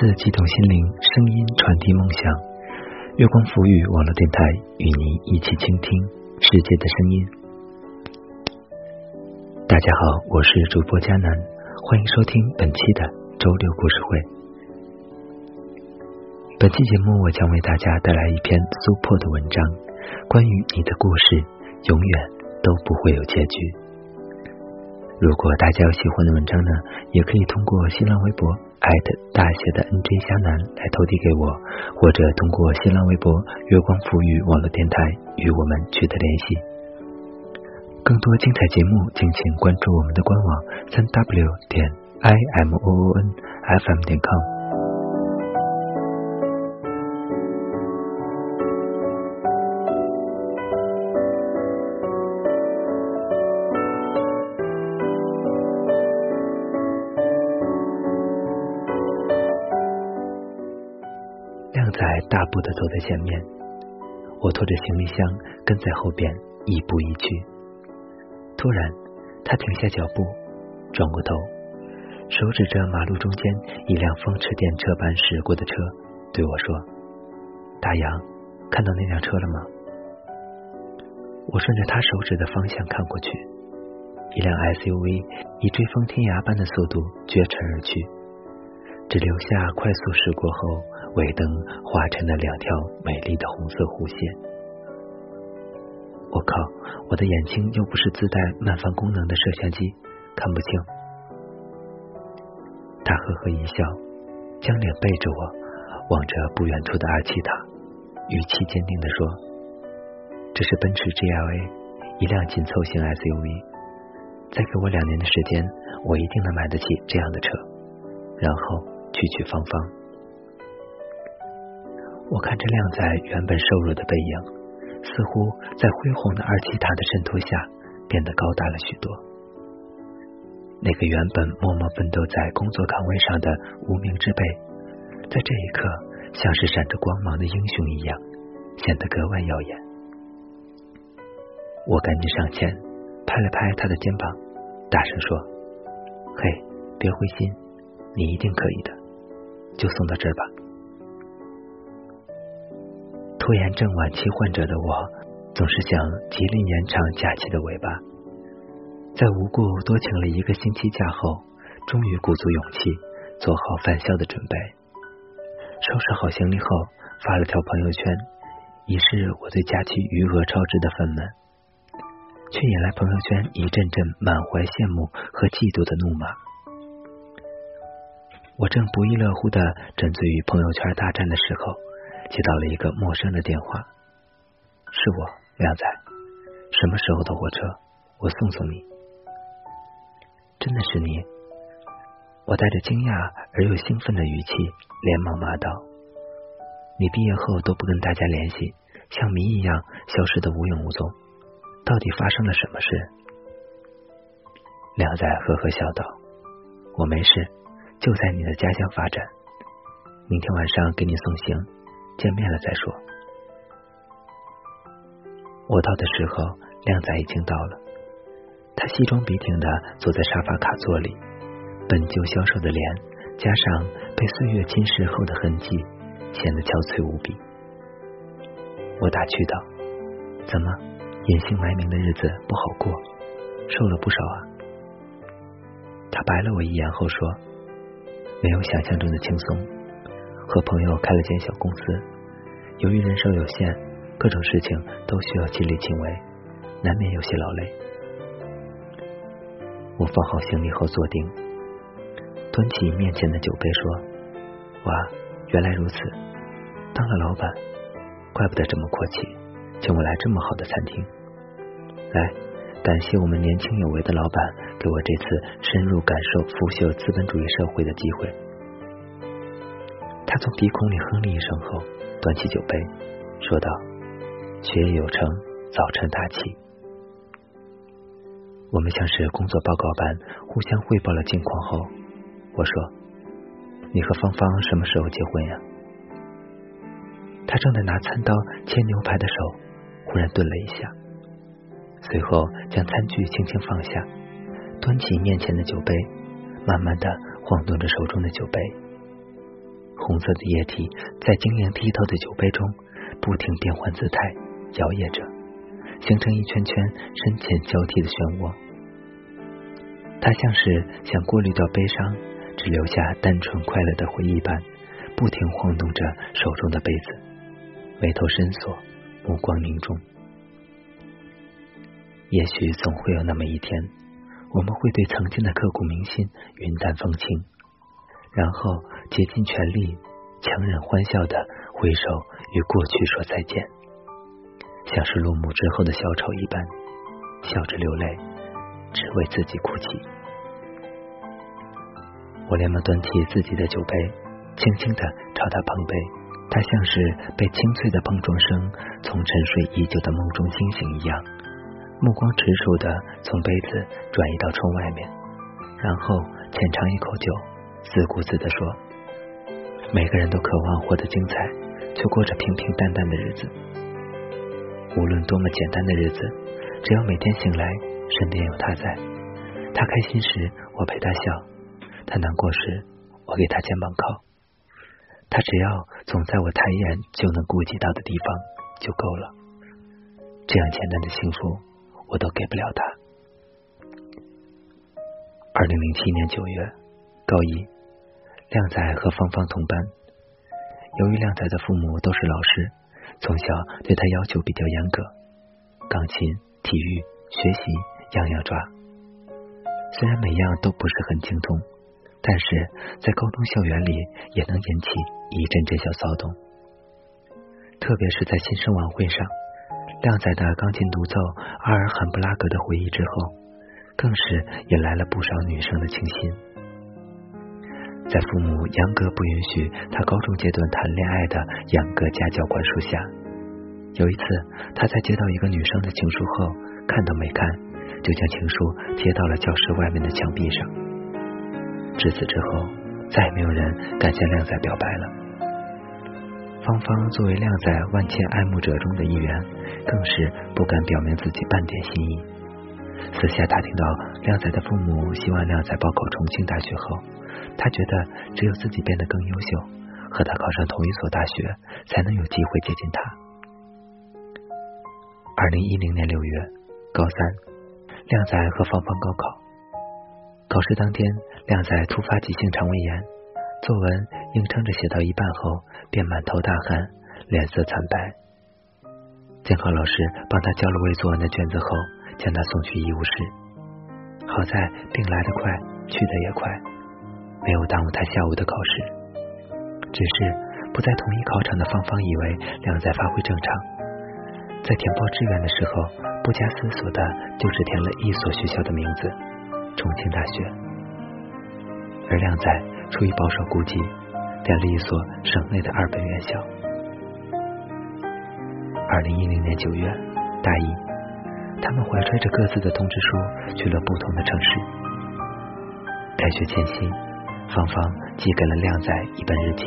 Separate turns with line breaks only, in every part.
字激动心灵，声音传递梦想。月光浮语网络电台与您一起倾听世界的声音。大家好，我是主播佳楠，欢迎收听本期的周六故事会。本期节目，我将为大家带来一篇苏破的文章，关于你的故事永远都不会有结局。如果大家有喜欢的文章呢，也可以通过新浪微博艾特大写的 NJ 虾男来投递给我，或者通过新浪微博月光浮语网络电台与我们取得联系。更多精彩节目，敬请关注我们的官网三 w 点 i m o o n f m 点 com。大步的走在前面，我拖着行李箱跟在后边，亦步亦趋。突然，他停下脚步，转过头，手指着马路中间一辆风驰电掣般驶过的车，对我说：“大洋，看到那辆车了吗？”我顺着他手指的方向看过去，一辆 SUV 以追风天涯般的速度绝尘而去，只留下快速驶过后。尾灯划成了两条美丽的红色弧线。我靠！我的眼睛又不是自带慢放功能的摄像机，看不清。他呵呵一笑，将脸背着我，望着不远处的阿奇塔，语气坚定的说：“这是奔驰 GLA，一辆紧凑型 SUV。再给我两年的时间，我一定能买得起这样的车，然后去去芳芳。”我看着亮仔原本瘦弱的背影，似乎在恢宏的二七塔的衬托下变得高大了许多。那个原本默默奋斗在工作岗位上的无名之辈，在这一刻像是闪着光芒的英雄一样，显得格外耀眼。我赶紧上前拍了拍他的肩膀，大声说：“嘿，别灰心，你一定可以的，就送到这儿吧。”拖延症晚期患者的我，总是想极力延长假期的尾巴。在无故多请了一个星期假后，终于鼓足勇气做好返校的准备。收拾好行李后，发了条朋友圈，以示我对假期余额超支的愤懑，却引来朋友圈一阵阵满怀羡慕和嫉妒的怒骂。我正不亦乐乎的沉醉于朋友圈大战的时候。接到了一个陌生的电话，是我，靓仔。什么时候的火车？我送送你。真的是你？我带着惊讶而又兴奋的语气，连忙骂道：“你毕业后都不跟大家联系，像谜一样消失的无影无踪，到底发生了什么事？”靓仔呵呵笑道：“我没事，就在你的家乡发展。明天晚上给你送行。”见面了再说。我到的时候，靓仔已经到了。他西装笔挺的坐在沙发卡座里，本就消瘦的脸，加上被岁月侵蚀后的痕迹，显得憔悴无比。我打趣道：“怎么，隐姓埋名的日子不好过？瘦了不少啊？”他白了我一眼后说：“没有想象中的轻松。”和朋友开了间小公司，由于人手有限，各种事情都需要亲力亲为，难免有些劳累。我放好行李后坐定，端起面前的酒杯说：“哇，原来如此！当了老板，怪不得这么阔气，请我来这么好的餐厅。来，感谢我们年轻有为的老板，给我这次深入感受腐朽资本主义社会的机会。”他从鼻孔里哼了一声后，端起酒杯，说道：“学业有成，早成大器。”我们像是工作报告般互相汇报了近况后，我说：“你和芳芳什么时候结婚呀？”他正在拿餐刀切牛排的手忽然顿了一下，随后将餐具轻轻放下，端起面前的酒杯，慢慢的晃动着手中的酒杯。红色的液体在晶莹剔透的酒杯中不停变换姿态，摇曳着，形成一圈圈深浅交替的漩涡。它像是想过滤掉悲伤，只留下单纯快乐的回忆般，不停晃动着手中的杯子，眉头深锁，目光凝重。也许总会有那么一天，我们会对曾经的刻骨铭心云淡风轻，然后竭尽全力、强忍欢笑的挥手与过去说再见，像是落幕之后的小丑一般，笑着流泪，只为自己哭泣。我连忙端起自己的酒杯，轻轻的朝他碰杯，他像是被清脆的碰撞声从沉睡已久的梦中惊醒一样。目光直熟的从杯子转移到窗外面，然后浅尝一口酒，自顾自的说：“每个人都渴望活得精彩，却过着平平淡淡的日子。无论多么简单的日子，只要每天醒来身边有他在，他开心时我陪他笑，他难过时我给他肩膀靠，他只要总在我抬眼就能顾及到的地方就够了。这样简单的幸福。”我都给不了他。二零零七年九月，高一，靓仔和芳芳同班。由于靓仔的父母都是老师，从小对他要求比较严格，钢琴、体育、学习样样抓。虽然每样都不是很精通，但是在高中校园里也能引起一阵阵小骚动，特别是在新生晚会上。靓仔的钢琴独奏阿尔罕布拉格的回忆之后，更是引来了不少女生的倾心。在父母严格不允许他高中阶段谈恋爱的严格家教管束下，有一次他在接到一个女生的情书后，看都没看，就将情书贴到了教室外面的墙壁上。至此之后，再也没有人敢向靓仔表白了。芳芳作为靓仔万千爱慕者中的一员，更是不敢表明自己半点心意。私下打听到靓仔的父母希望靓仔报考重庆大学后，他觉得只有自己变得更优秀，和他考上同一所大学，才能有机会接近他。二零一零年六月，高三，靓仔和芳芳高考。考试当天，靓仔突发急性肠胃炎，作文硬撑着写到一半后。便满头大汗，脸色惨白。监考老师帮他交了未做完的卷子后，将他送去医务室。好在病来得快，去的也快，没有耽误他下午的考试。只是不在同一考场的芳芳以为靓仔发挥正常，在填报志愿的时候，不加思索的就只填了一所学校的名字——重庆大学。而靓仔出于保守估计。填了一所省内的二本院校。二零一零年九月，大一，他们怀揣着各自的通知书去了不同的城市。开学前夕，芳芳寄给了靓仔一本日记，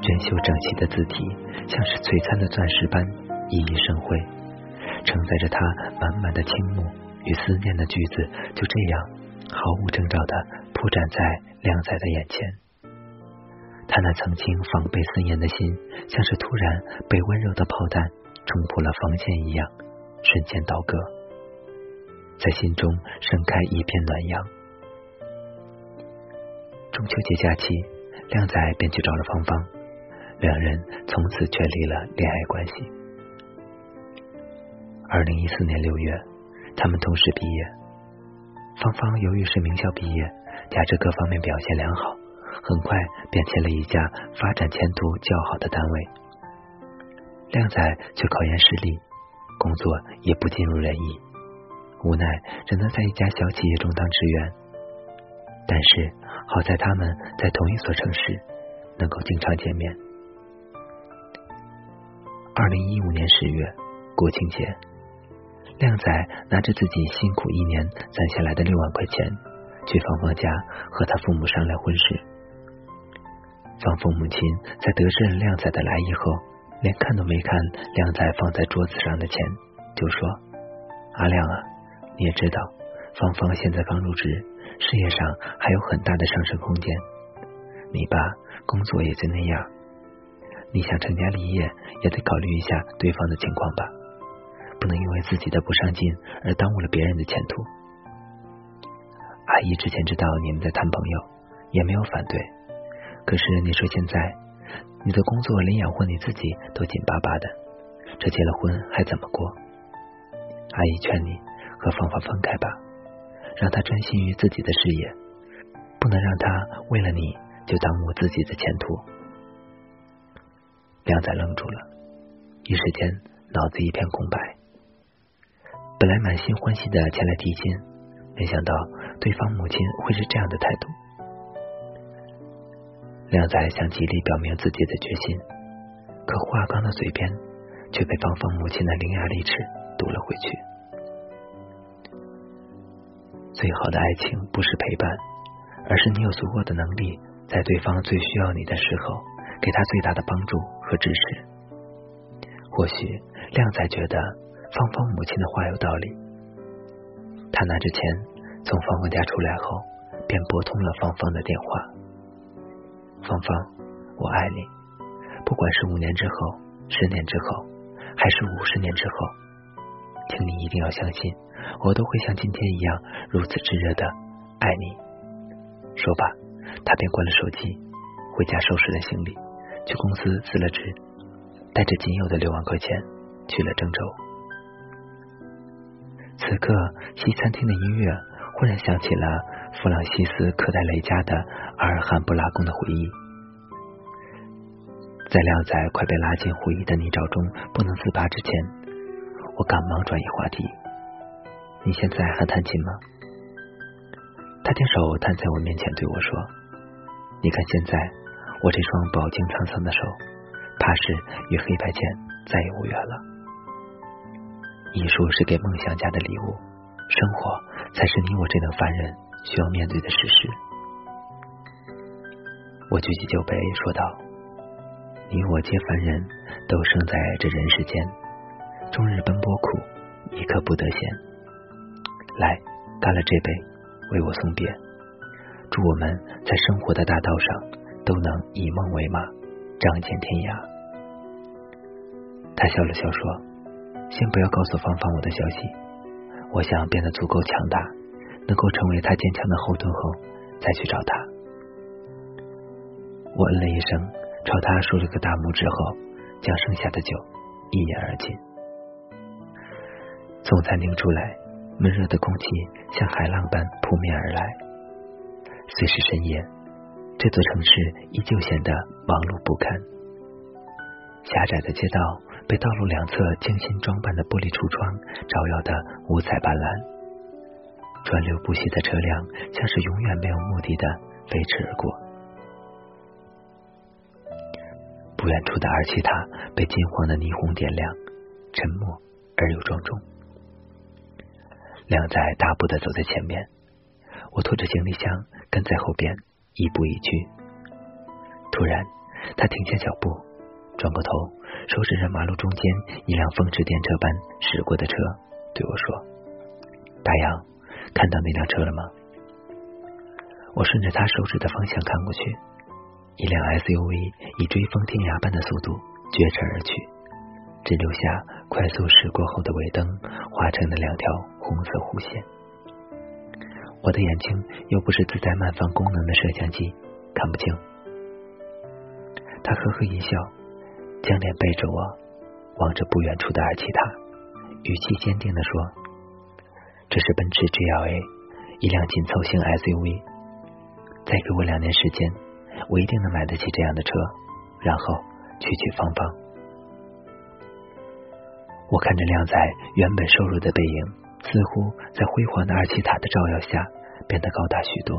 娟秀整齐的字体像是璀璨的钻石般熠熠生辉，承载着他满满的倾慕与思念的句子，就这样毫无征兆的铺展在靓仔的眼前。他那曾经防备森严的心，像是突然被温柔的炮弹冲破了防线一样，瞬间倒戈，在心中盛开一片暖阳。中秋节假期，靓仔便去找了芳芳，两人从此确立了恋爱关系。二零一四年六月，他们同时毕业。芳芳由于是名校毕业，加之各方面表现良好。很快便签了一家发展前途较好的单位，靓仔却考研失利，工作也不尽如人意，无奈只能在一家小企业中当职员。但是好在他们在同一所城市，能够经常见面。二零一五年十月国庆节，靓仔拿着自己辛苦一年攒下来的六万块钱，去芳芳家和他父母商量婚事。芳芳母亲在得知了靓仔的来意后，连看都没看靓仔放在桌子上的钱，就说：“阿亮啊，你也知道，芳芳现在刚入职，事业上还有很大的上升空间。你爸工作也就那样，你想成家立业，也得考虑一下对方的情况吧，不能因为自己的不上进而耽误了别人的前途。阿姨之前知道你们在谈朋友，也没有反对。可是你说现在，你的工作连养活你自己都紧巴巴的，这结了婚还怎么过？阿姨劝你和芳芳分开吧，让他专心于自己的事业，不能让他为了你就耽误自己的前途。靓仔愣住了，一时间脑子一片空白。本来满心欢喜的前来提亲，没想到对方母亲会是这样的态度。靓仔想极力表明自己的决心，可话刚到嘴边，却被芳芳母亲的伶牙俐齿堵了回去。最好的爱情不是陪伴，而是你有足够的能力，在对方最需要你的时候。给他最大的帮助和支持。或许靓仔觉得芳芳母亲的话有道理，他拿着钱从芳芳家出来后，便拨通了芳芳的电话。芳芳，我爱你，不管是五年之后、十年之后，还是五十年之后，请你一定要相信，我都会像今天一样如此炙热的爱你。说罢，他便关了手机，回家收拾了行李。去公司辞了职，带着仅有的六万块钱去了郑州。此刻，西餐厅的音乐忽然想起了弗朗西斯科戴雷家的阿尔罕布拉宫的回忆，在靓仔快被拉进回忆的泥沼中不能自拔之前，我赶忙转移话题：“你现在还弹琴吗？”他将手摊在我面前对我说：“你看现在。”我这双饱经沧桑的手，怕是与黑白键再也无缘了。艺术是给梦想家的礼物，生活才是你我这等凡人需要面对的事实。我举起酒杯说道：“你我皆凡人，都生在这人世间，终日奔波苦，一刻不得闲。来，干了这杯，为我送别，祝我们在生活的大道上。”都能以梦为马，仗剑天涯。他笑了笑说：“先不要告诉芳芳我的消息，我想变得足够强大，能够成为他坚强的后盾后，再去找他。”我嗯了一声，朝他竖了个大拇指后，将剩下的酒一饮而尽。从餐厅出来，闷热的空气像海浪般扑面而来，虽是深夜。这座城市依旧显得忙碌不堪，狭窄的街道被道路两侧精心装扮的玻璃橱窗照耀的五彩斑斓，川流不息的车辆像是永远没有目的的飞驰而过。不远处的二七塔被金黄的霓虹点亮，沉默而又庄重。靓仔大步的走在前面，我拖着行李箱跟在后边。一步一趋，突然，他停下脚步，转过头，手指着马路中间一辆风驰电掣般驶过的车，对我说：“大洋，看到那辆车了吗？”我顺着他手指的方向看过去，一辆 SUV 以追风天涯般的速度绝尘而去，只留下快速驶过后的尾灯划成的两条红色弧线。我的眼睛又不是自带慢放功能的摄像机，看不清。他呵呵一笑，将脸背着我，望着不远处的二七塔，语气坚定的说：“这是奔驰 GLA，一辆紧凑型 SUV。再给我两年时间，我一定能买得起这样的车，然后娶娶芳芳。”我看着靓仔原本瘦弱的背影。似乎在辉煌的二七塔的照耀下变得高大许多。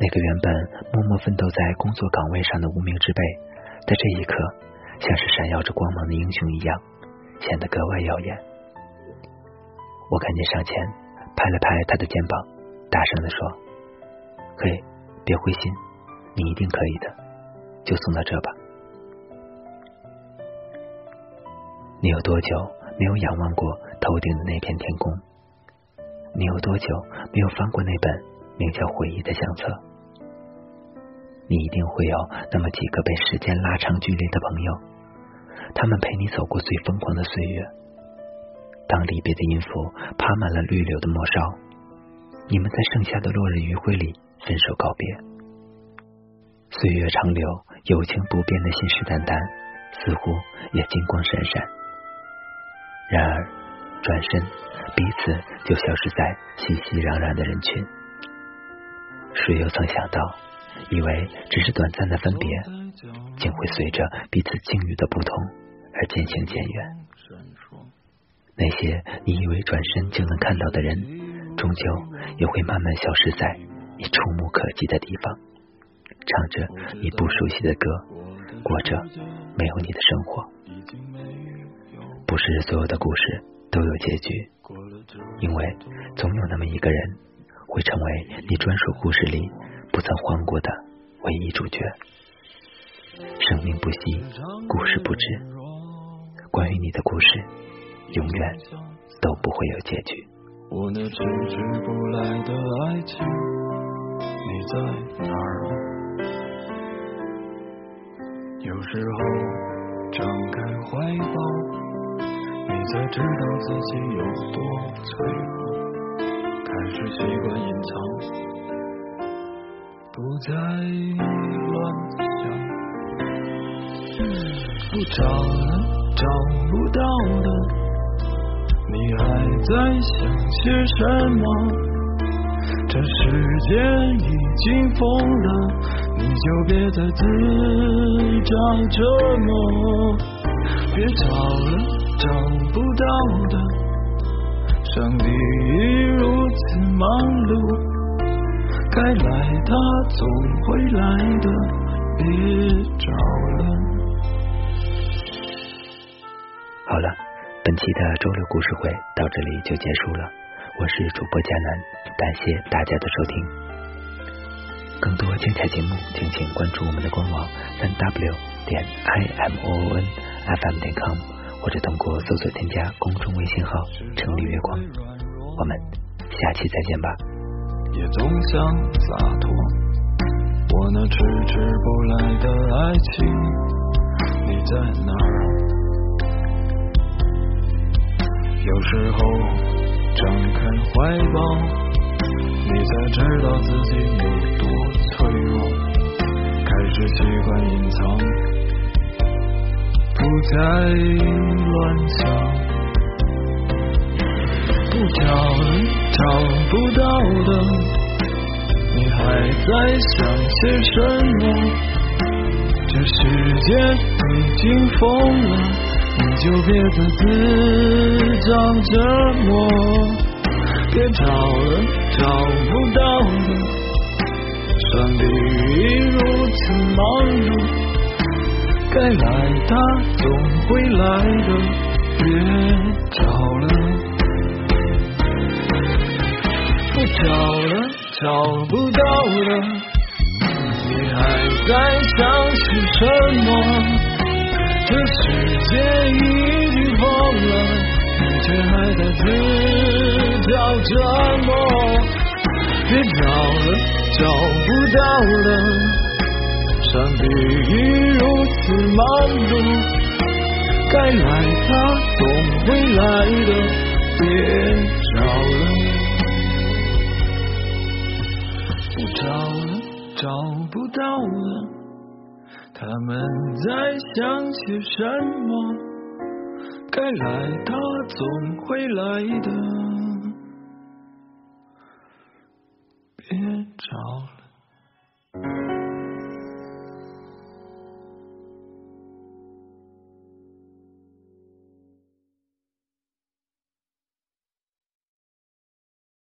那个原本默默奋斗在工作岗位上的无名之辈，在这一刻像是闪耀着光芒的英雄一样，显得格外耀眼。我赶紧上前拍了拍他的肩膀，大声的说：“嘿，别灰心，你一定可以的，就送到这吧。”你有多久没有仰望过？头顶的那片天空，你有多久没有翻过那本名叫回忆的相册？你一定会有那么几个被时间拉长距离的朋友，他们陪你走过最疯狂的岁月。当离别的音符爬满了绿柳的末梢，你们在盛夏的落日余晖里分手告别。岁月长流，友情不变的信誓旦旦，似乎也金光闪闪。然而，转身，彼此就消失在熙熙攘攘的人群。谁又曾想到？以为只是短暂的分别，竟会随着彼此境遇的不同而渐行渐远。那些你以为转身就能看到的人，终究也会慢慢消失在你触目可及的地方，唱着你不熟悉的歌，过着没有你的生活。不是所有的故事都有结局，因为总有那么一个人会成为你专属故事里。不曾换过的唯一主角，生命不息，故事不止。关于你的故事，永远都不会有结局。
我那迟迟不来的爱情，你在哪儿？有时候张开怀抱，才知道自己有多脆弱，开始习惯隐藏。不再乱想，不找了，找不到的，你还在想些什么？这世界已经疯了，你就别再自找折磨。别找了，找不到的，上帝已如此忙碌。该来，他总会来的，别找了。
好了，本期的周六故事会到这里就结束了。我是主播佳楠，感谢大家的收听。更多精彩节目，敬请关注我们的官网三 w 点 i m o o n f m 点 com，或者通过搜索添加公众微信号“城里月光”。我们下期再见吧。
也总想洒脱，我那迟迟不来的爱情，你在哪儿？有时候张开怀抱，你才知道自己有多脆弱，开始习惯隐藏，不再乱想，不找了。找不到的，你还在想些什么？这世界已经疯了，你就别再自找折磨。别找了，找不到的，上帝已如此忙碌，该来的总会来的，别找了。不找了找不到了，你还在想些什么？这世界已经疯了，你却还在自找折磨。别找了，找不到了，上帝已如此忙碌，该来他总会来的，别找了。不找了，找不到了，他们在想些什么？该来，他总会来的，别找了。